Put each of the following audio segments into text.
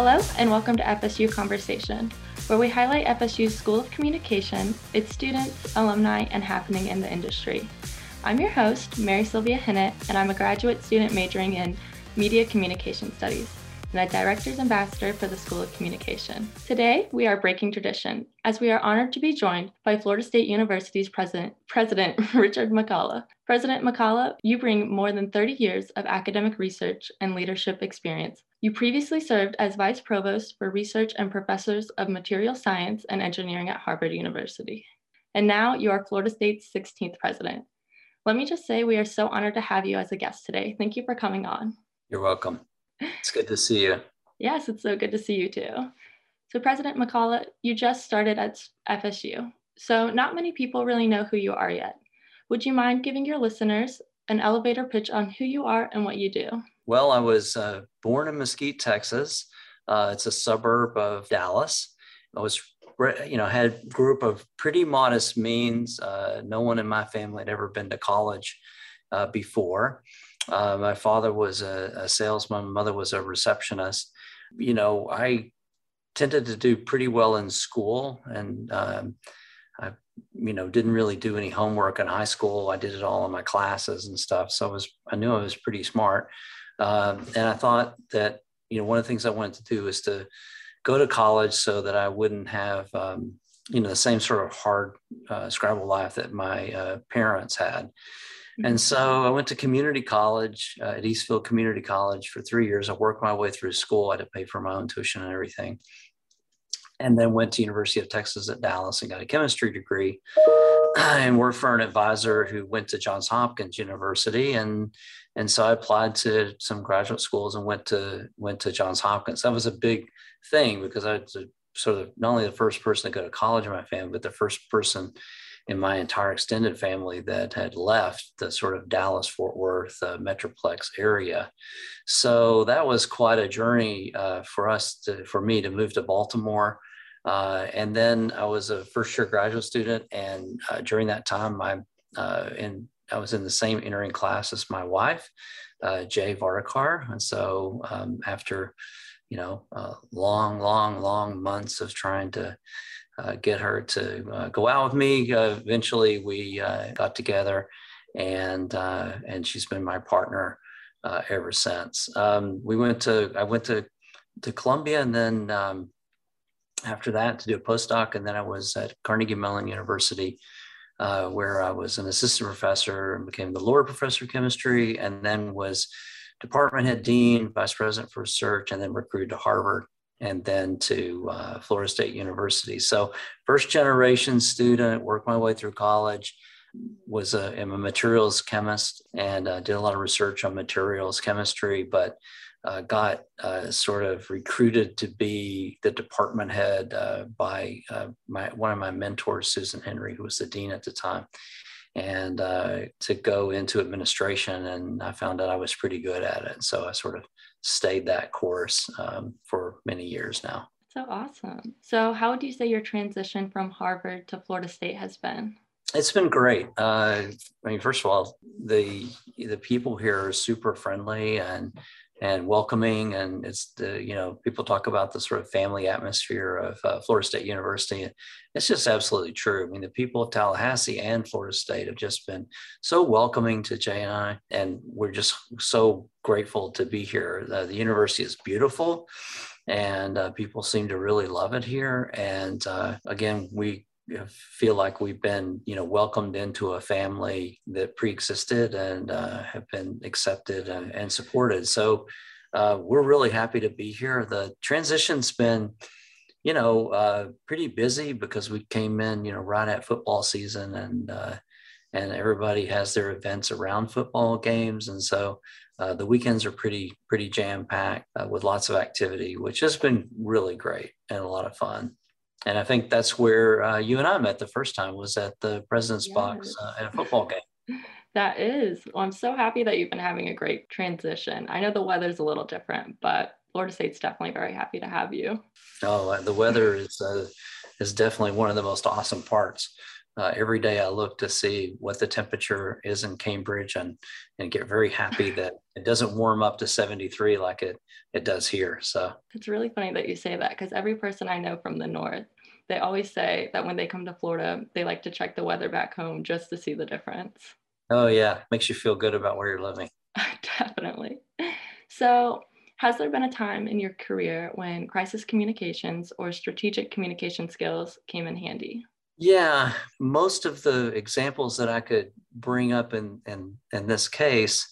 Hello, and welcome to FSU COMMversation, where we highlight FSU's School of Communication, its students, alumni, and happening in the industry. I'm your host, Mary Sylvia Hinnett, and I'm a graduate student majoring in Media Communication Studies and a Director's Ambassador for the School of Communication. Today, we are breaking tradition as we are honored to be joined by Florida State University's President, President Richard McCullough. President McCullough, you bring more than 30 years of academic research and leadership experience. You previously served as Vice Provost for Research and Professors of Material Science and Engineering at Harvard University. And now you are Florida State's 16th president. Let me just say we are so honored to have you as a guest today. Thank you for coming on. You're welcome. It's good to see you. yes, it's so good to see you too. So, President McCullough, you just started at FSU. So, not many people really know who you are yet. Would you mind giving your listeners an elevator pitch on who you are and what you do? Well, I was uh, born in Mesquite, Texas. Uh, it's a suburb of Dallas. I was, you know, had a group of pretty modest means. Uh, no one in my family had ever been to college uh, before. Uh, my father was a, a, salesman, my mother was a receptionist. You know, I tended to do pretty well in school, and um, I, you know, didn't really do any homework in high school. I did it all in my classes and stuff. So I was, I knew I was pretty smart, um, and I thought that you know one of the things I wanted to do was to go to college so that I wouldn't have um, you know the same sort of hard uh, Scrabble life that my uh, parents had and mm-hmm. so I went to community college uh, at Eastfield Community College for three years. I worked my way through school. I had to pay for my own tuition and everything. And then went to University of Texas at Dallas and got a chemistry degree and worked for an advisor who went to Johns Hopkins University. And, and so I applied to some graduate schools and went to, went to Johns Hopkins. That was a big thing because I was sort of not only the first person to go to college in my family, but the first person in my entire extended family that had left the sort of Dallas Fort Worth uh, Metroplex area. So that was quite a journey uh, for us to, for me to move to Baltimore. Uh, and then I was a first year graduate student. And uh, during that time, I, uh, in, I was in the same entering class as my wife, uh, Jai Vartikar. And so um, after, you know, long, long, long months of trying to uh, get her to uh, go out with me. Uh, eventually, we uh, got together, and uh, and she's been my partner uh, ever since. Um, we went to I went to to Columbia, and then um, after that to do a postdoc, and then I was at Carnegie Mellon University. where I was an assistant professor and became the Lord Professor of Chemistry, and then was department head dean, vice president for research, and then recruited to Harvard and then to uh, Florida State University. So, first generation student, worked my way through college, was a, am a materials chemist and uh, did a lot of research on materials chemistry, but uh, got uh, sort of recruited to be the department head uh, by uh, my, one of my mentors, Susan Henry, who was the dean at the time. And to go into administration, and I found out I was pretty good at it. So I sort of stayed that course um, for many years now. So awesome. So, how would you say your transition from Harvard to Florida State has been? It's been great. Uh, I mean, first of all, the the people here are super friendly and and welcoming, and it's the you know people talk about the sort of family atmosphere of uh, Florida State University. It's just absolutely true. I mean, the people of Tallahassee and Florida State have just been so welcoming to Jai and I, and we're just so grateful to be here. Uh, the university is beautiful, and uh, people seem to really love it here. And uh, again, we feel like we've been, you know, welcomed into a family that pre-existed and uh, have been accepted and, and supported. So uh, we're really happy to be here. The transition's been you know, uh, pretty busy because we came in, you know, right at football season and uh, and everybody has their events around football games, and so uh, the weekends are pretty pretty jam packed uh, with lots of activity, which has been really great and a lot of fun. And I think that's where uh, you and I met the first time was at the President's yes. Box uh, at a football game. That is. Well, I'm so happy that you've been having a great transition. I know the weather's a little different, but Florida State's definitely very happy to have you. Oh, uh, the weather is uh, is definitely one of the most awesome parts uh, every day I look to see what the temperature is in Cambridge and, and get very happy that it doesn't warm up to 73 like it, it does here. So it's really funny that you say that because every person I know from the North, they always say that when they come to Florida, they like to check the weather back home just to see the difference. Oh, yeah. Makes you feel good about where you're living. Definitely. So, has there been a time in your career when crisis communications or strategic communication skills came in handy? Yeah, most of the examples that I could bring up in in, in this case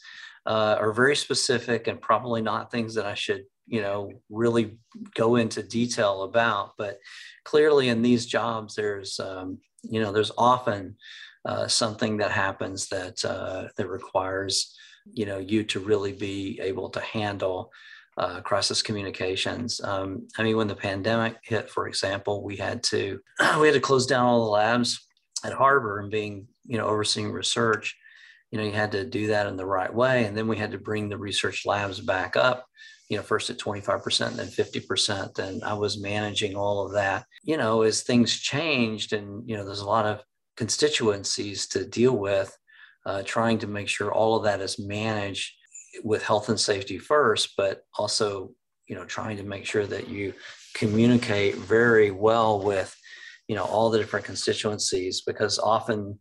uh, are very specific and probably not things that I should you know really go into detail about. But clearly, in these jobs, there's um, you know there's often uh, something that happens that uh, that requires you know you to really be able to handle uh, crisis communications. Um, I mean, when the pandemic hit, for example, we had to we had to close down all the labs at Harvard and being you know overseeing research. You know, you had to do that in the right way, and then we had to bring the research labs back up. You know, first at 25%, then 50%, and I was managing all of that. You know, as things changed, and you know, there's a lot of constituencies to deal with. Uh, trying to make sure all of that is managed with health and safety first, but also, you know, trying to make sure that you communicate very well with, you know, all the different constituencies because often,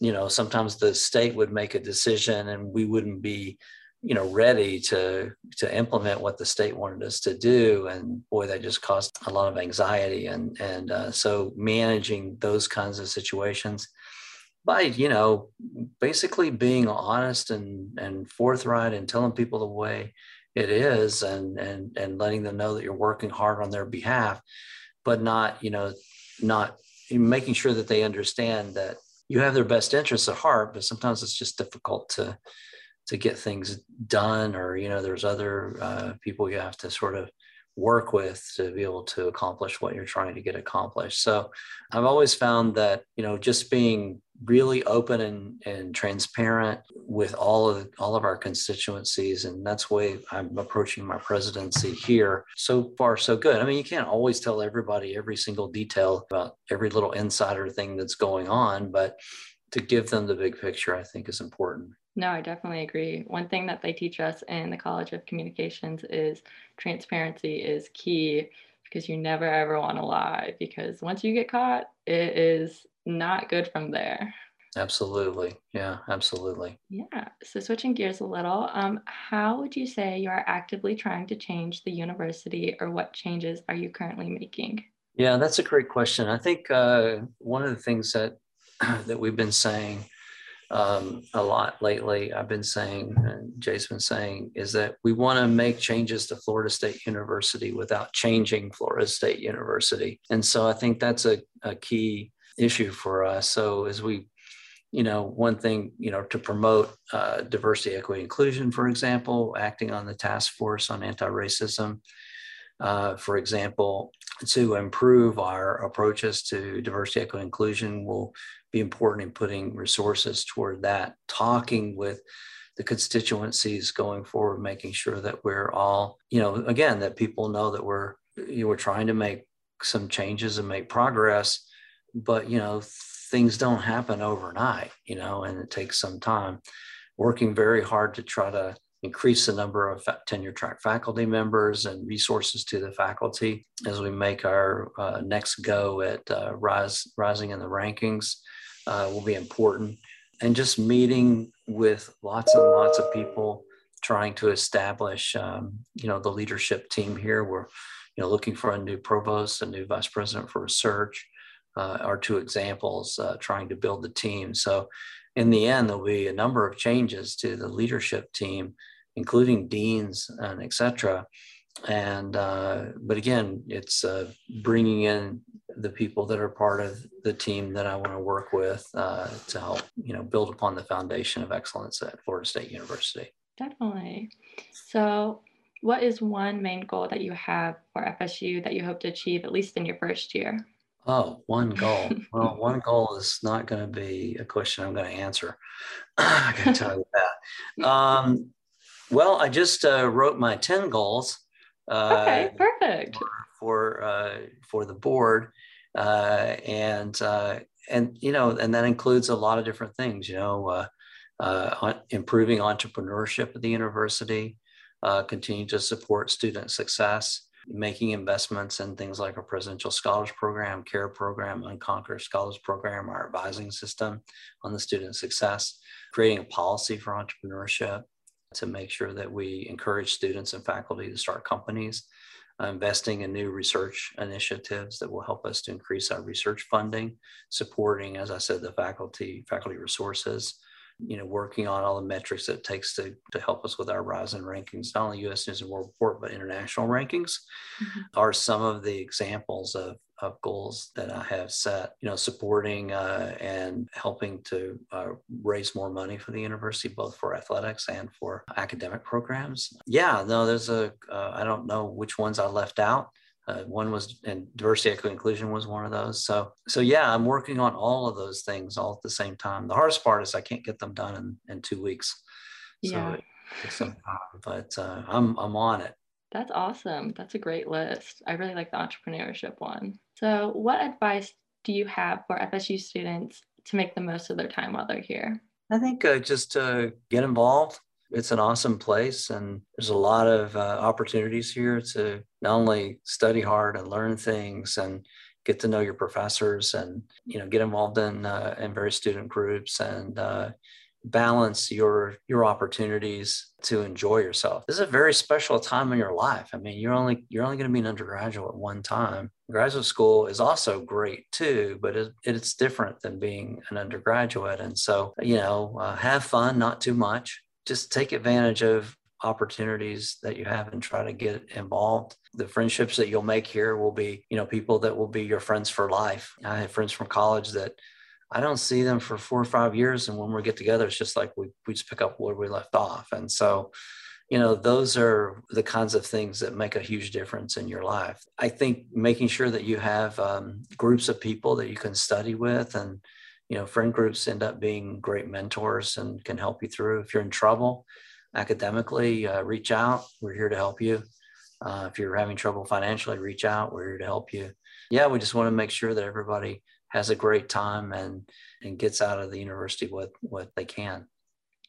you know, sometimes the state would make a decision and we wouldn't be, you know, ready to to implement what the state wanted us to do, and boy, that just caused a lot of anxiety, and and uh, so managing those kinds of situations by you know basically being honest and and forthright and telling people the way it is and and and letting them know that you're working hard on their behalf but not you know not making sure that they understand that you have their best interests at heart but sometimes it's just difficult to to get things done or you know there's other uh, people you have to sort of work with to be able to accomplish what you're trying to get accomplished. So I've always found that, you know, just being really open and, and transparent with all of all of our constituencies and that's way i'm approaching my presidency here. So far so good. I mean you can't always tell everybody every single detail about every little insider thing that's going on but to give them the big picture i think is important no, I definitely agree. One thing that they teach us in the College of Communications is transparency is key because you never ever want to lie because once you get caught, it is not good from there. Absolutely. Yeah, absolutely. Yeah. So switching gears a little, um, how would you say you are actively trying to change the university or what changes are you currently making? Yeah, that's a great question. I think uh, one of the things that that we've been saying um, a lot lately. I've been saying, and Jai's been saying, is that we want to make changes to Florida State University without changing Florida State University. And so I think that's a, a key issue for us. So as we you know, one thing, you know, to promote uh, diversity, equity, inclusion, for example, acting on the task force on anti-racism, uh, for example, to improve our approaches to diversity, equity, inclusion will be important in putting resources toward that, talking with the constituencies going forward, making sure that we're all, you know, again, that people know that we're, you know, we're trying to make some changes and make progress, but, you know, things don't happen overnight, you know, and it takes some time. Working very hard to try to increase the number of tenure track faculty members and resources to the faculty as we make our uh, next go at uh, rise, rising in the rankings uh, will be important. And just meeting with lots and lots of people, trying to establish, um, you know, the leadership team here. We're, you know, looking for a new provost, a new vice president for research, uh, are two examples, uh, trying to build the team. So in the end, there'll be a number of changes to the leadership team, including deans and et cetera. And, uh, but again, it's uh, bringing in the people that are part of the team that I want to work with uh, to help, you know, build upon the foundation of excellence at Florida State University. Definitely. So, what is one main goal that you have for FSU that you hope to achieve at least in your first year? Oh, one goal. well, one goal is not going to be a question I'm going to answer. I can tell you that. Um, well, I just uh, wrote my 10 goals. Uh, okay, perfect. For for, uh, for the board, uh, and uh, and you know, and that includes a lot of different things. You know, uh, uh, improving entrepreneurship at the university, uh, continue to support student success, making investments in things like our presidential scholars program, care program, Unconquered Scholars program, our advising system on the student success, creating a policy for entrepreneurship to make sure that we encourage students and faculty to start companies, uh, investing in new research initiatives that will help us to increase our research funding, supporting, as I said, the faculty, faculty resources, you know, working on all the metrics that it takes to, to help us with our rising rankings, not only US News and World Report, but international rankings mm-hmm. are some of the examples of, of goals that I have set, you know, supporting uh, and helping to uh, raise more money for the university, both for athletics and for academic programs. Yeah, no, there's a uh, I don't know which ones I left out. Uh, one was and diversity, equity, inclusion was one of those. So, so yeah, I'm working on all of those things all at the same time. The hardest part is I can't get them done in, in two weeks. So yeah. it takes some time, but uh, I'm I'm on it. That's awesome. That's a great list. I really like the entrepreneurship one. So, what advice do you have for FSU students to make the most of their time while they're here? I think uh, just uh, get involved, it's an awesome place and there's a lot of uh, opportunities here to not only study hard and learn things and get to know your professors and you know get involved in uh, in various student groups and uh, balance your your opportunities to enjoy yourself. This is a very special time in your life. I mean you're only you're only going to be an undergraduate one time. Graduate school is also great too but it, it's different than being an undergraduate. And so you know uh, have fun not too much just take advantage of opportunities that you have and try to get involved. The friendships that you'll make here will be, you know, people that will be your friends for life. I have friends from college that I don't see them for four or five years. And when we get together, it's just like we, we just pick up where we left off. And so, you know, those are the kinds of things that make a huge difference in your life. I think making sure that you have um, groups of people that you can study with and you know, friend groups end up being great mentors and can help you through. If you're in trouble academically, uh, reach out. We're here to help you. Uh, if you're having trouble financially, reach out. We're here to help you. Yeah, we just want to make sure that everybody has a great time and and gets out of the university what what they can.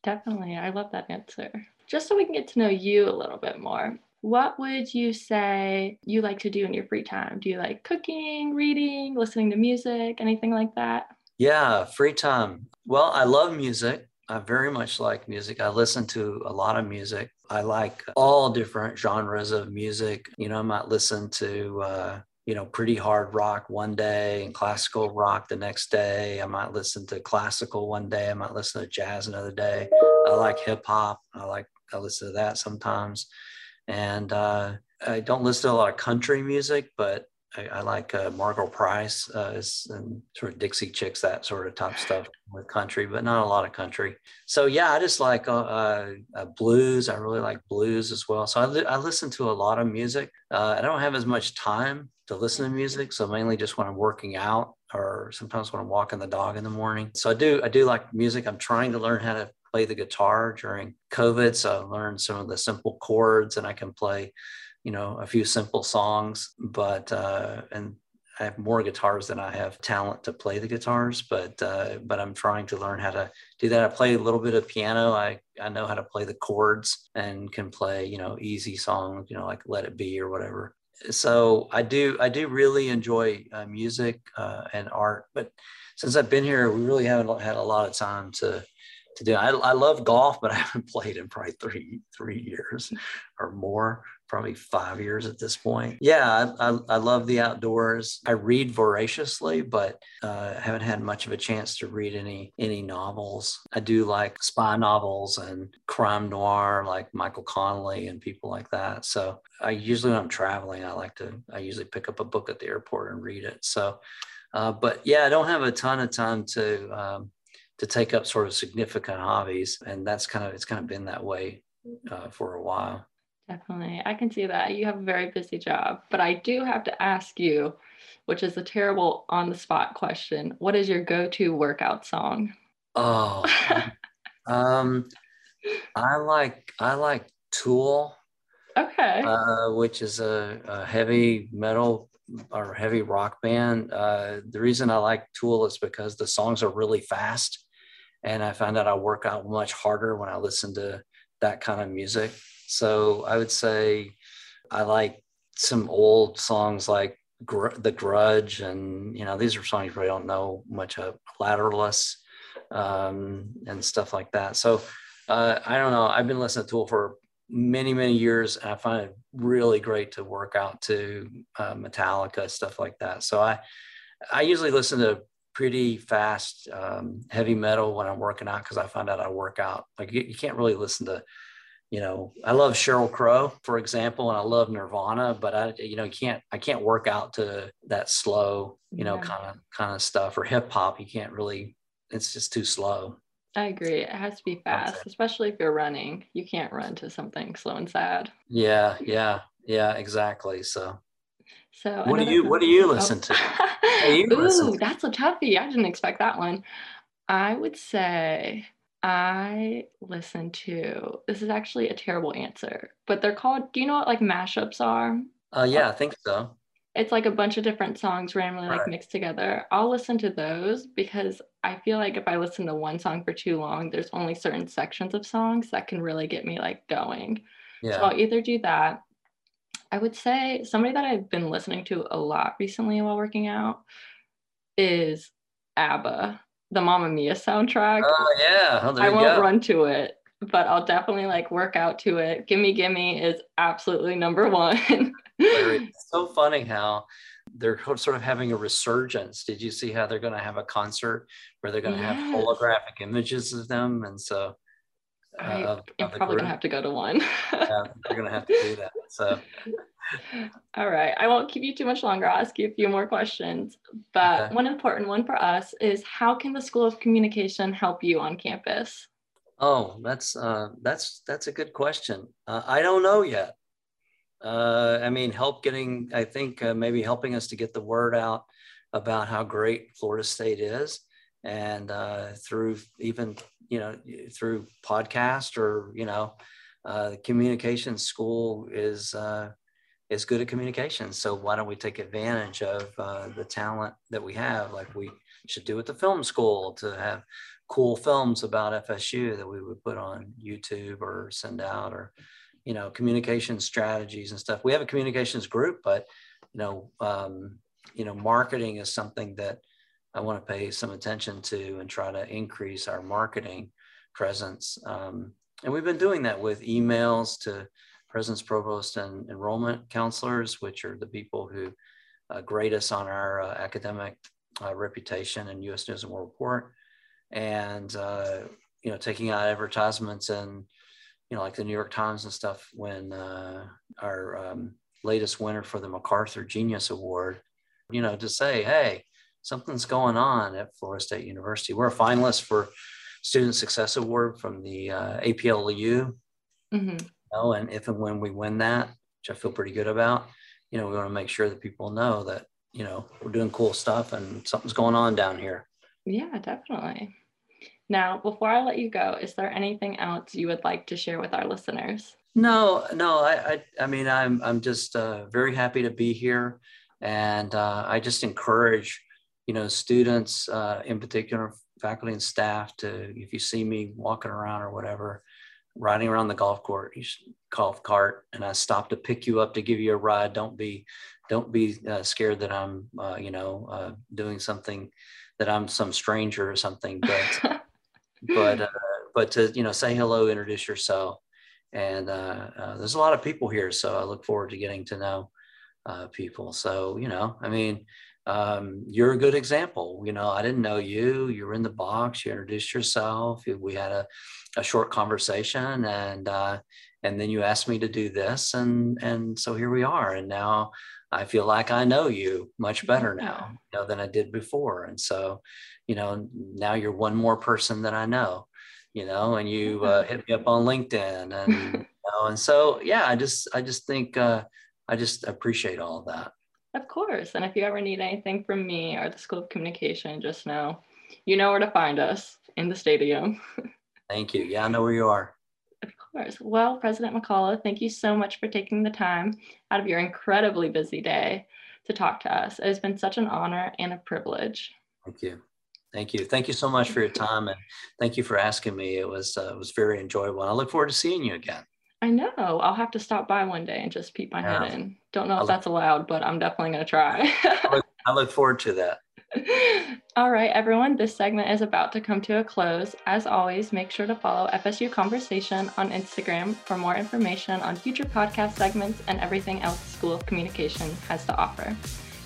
Definitely, I love that answer. Just so we can get to know you a little bit more. What would you say you like to do in your free time? Do you like cooking, reading, listening to music, anything like that? Yeah, free time. Well, I love music. I very much like music. I listen to a lot of music. I like all different genres of music. You know, I might listen to, uh, you know, pretty hard rock one day and classical rock the next day. I might listen to classical one day. I might listen to jazz another day. I like hip hop. I like, I listen to that sometimes. And uh, I don't listen to a lot of country music, but I, I like uh, Margo Price uh, is, and sort of Dixie Chicks, that sort of top stuff with country, but not a lot of country. So yeah, I just like uh, uh, uh blues. I really like blues as well. So I, li- I listen to a lot of music. Uh, I don't have as much time to listen to music, so mainly just when I'm working out or sometimes when I'm walking the dog in the morning. So I do I do like music. I'm trying to learn how to play the guitar during COVID, so I learned some of the simple chords, and I can play you know a few simple songs but uh and I have more guitars than I have talent to play the guitars, but uh, but I'm trying to learn how to do that. I play a little bit of piano. I I know how to play the chords and can play you know easy songs, you know like Let It Be or whatever. So I do I do really enjoy uh, music uh, and art, but since I've been here, we really haven't had a lot of time to to do. I, I love golf, but I haven't played in probably three three years or more probably five years at this point. Yeah, I, I, I love the outdoors. I read voraciously, but uh, haven't had much of a chance to read any any novels. I do like spy novels and crime noir, like Michael Connelly and people like that. So I usually when I'm traveling, I like to I usually pick up a book at the airport and read it. So, uh, but yeah, I don't have a ton of time to. Um, to take up sort of significant hobbies and that's kind of it's kind of been that way uh, for a while Definitely. I can see that. You have a very busy job. But I do have to ask you, which is a terrible on the spot question. What is your go to workout song? Oh, um, I like I like Tool. Okay. Uh, which is a, a, heavy metal or heavy rock band. Uh, the reason I like Tool is because the songs are really fast, and I find that I work out much harder when I listen to that kind of music. So I would say I like some old songs like Gr- The Grudge, and you know these are songs you probably don't know much of, Lateralus, um, and stuff like that. So uh, I don't know. I've been listening to Tool for many many years, and I find it really great to work out to uh, Metallica stuff like that. So I I usually listen to pretty fast um, heavy metal when I'm working out because I find out I work out like you, you can't really listen to you know, I love Sheryl Crow, for example, and I love Nirvana, but I, you know, you can't, I can't work out to that slow, you know, kind of, kind of stuff or hip hop. You can't really, it's just too slow. I agree. It has to be fast, especially if you're running. You can't run to something slow and sad. Yeah, yeah, yeah, exactly. So, so what do you what do you oh. listen to? you Ooh, listen to? that's a toughie. I didn't expect that one. I would say I listen to this is actually a terrible answer, but they're called. Do you know what like mashups are? Uh, yeah, I think so it's like a bunch of different songs randomly like right. mixed together. I'll listen to those because I feel like if I listen to one song for too long, there's only certain sections of songs that can really get me like going. Yeah. So I'll either do that. I would say somebody that I've been listening to a lot recently while working out is ABBA, the Mamma Mia soundtrack. Oh yeah, oh, I won't go. run to it, but I'll definitely like work out to it. Gimme Gimme is absolutely number one. it's so funny how they're sort of having a resurgence. Did you see how they're going to have a concert where they're going to yes. have holographic images of them? And so uh, I, of, am of probably to have to go to one. yeah, going to have to do that. So, all right. I won't keep you too much longer. I'll ask you a few more questions. But okay. one important one for us is how can the School of Communication help you on campus? Oh, that's uh, that's that's a good question. Uh, I don't know yet uh, I mean, help getting, I think uh, maybe helping us to get the word out about how great Florida State is. And uh, through even, you know, through podcast or, you know, uh, communication school is, uh, is good at communication. So why don't we take advantage of uh, the talent that we have? Like we should do at the film school to have cool films about FSU that we would put on YouTube or send out or, you know communication strategies and stuff we have a communications group but you know um, you know marketing is something that i want to pay some attention to and try to increase our marketing presence um, and we've been doing that with emails to presidents provost and enrollment counselors which are the people who uh, grade us on our uh, academic uh, reputation in us news and world report. And uh, you know taking out advertisements and you know, like the New York Times and stuff, when uh, our um, latest winner for the MacArthur Genius Award, you know, to say, hey, something's going on at Florida State University. We're a finalist for Student Success Award from the uh, APLU. Mm-hmm. You know, and if and when we win that, which I feel pretty good about, you know, we want to make sure that people know that, you know, we're doing cool stuff and something's going on down here. Yeah, definitely. Now, before I let you go, is there anything else you would like to share with our listeners? No, no. I, I, I mean, I'm, I'm just uh, very happy to be here, and uh, I just encourage, you know, students, uh, in particular, faculty and staff, to if you see me walking around or whatever, riding around the golf court, golf cart, and I stop to pick you up to give you a ride. Don't be, don't be uh, scared that I'm, uh, you know, uh, doing something that I'm some stranger or something, but. but uh, but to you know say hello, introduce yourself, and uh, uh, there's a lot of people here, so I look forward to getting to know uh, people. So you know, I mean, um, you're a good example. You know, I didn't know you. You were in the box. You introduced yourself. We had a, a short conversation, and uh, and then you asked me to do this, and and so here we are. And now I feel like I know you much better now, you know, than I did before. And so, you know, now you're one more person that I know, you know, and you uh, hit me up on LinkedIn and, you know, and so, yeah, I just, I just think, uh, I just appreciate all of that. Of course. And if you ever need anything from me or the School of Communication, just know, you know where to find us in the stadium. Thank you. Yeah, I know where you are. Of course. Well, President McCullough, thank you so much for taking the time out of your incredibly busy day to talk to us. It has been such an honor and a privilege. Thank you. Thank you. Thank you so much for your time and thank you for asking me. It was uh, it was very enjoyable. I look forward to seeing you again. I know. I'll have to stop by one day and just peep my yeah. head in. Don't know if that's allowed, but I'm definitely going to try. I, look, I look forward to that. All right, everyone, this segment is about to come to a close. As always, make sure to follow FSU COMMversation on Instagram for more information on future podcast segments and everything else the School of Communication has to offer.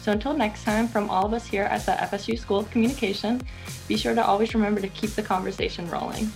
So until next time, from all of us here at the FSU School of Communication, be sure to always remember to keep the conversation rolling.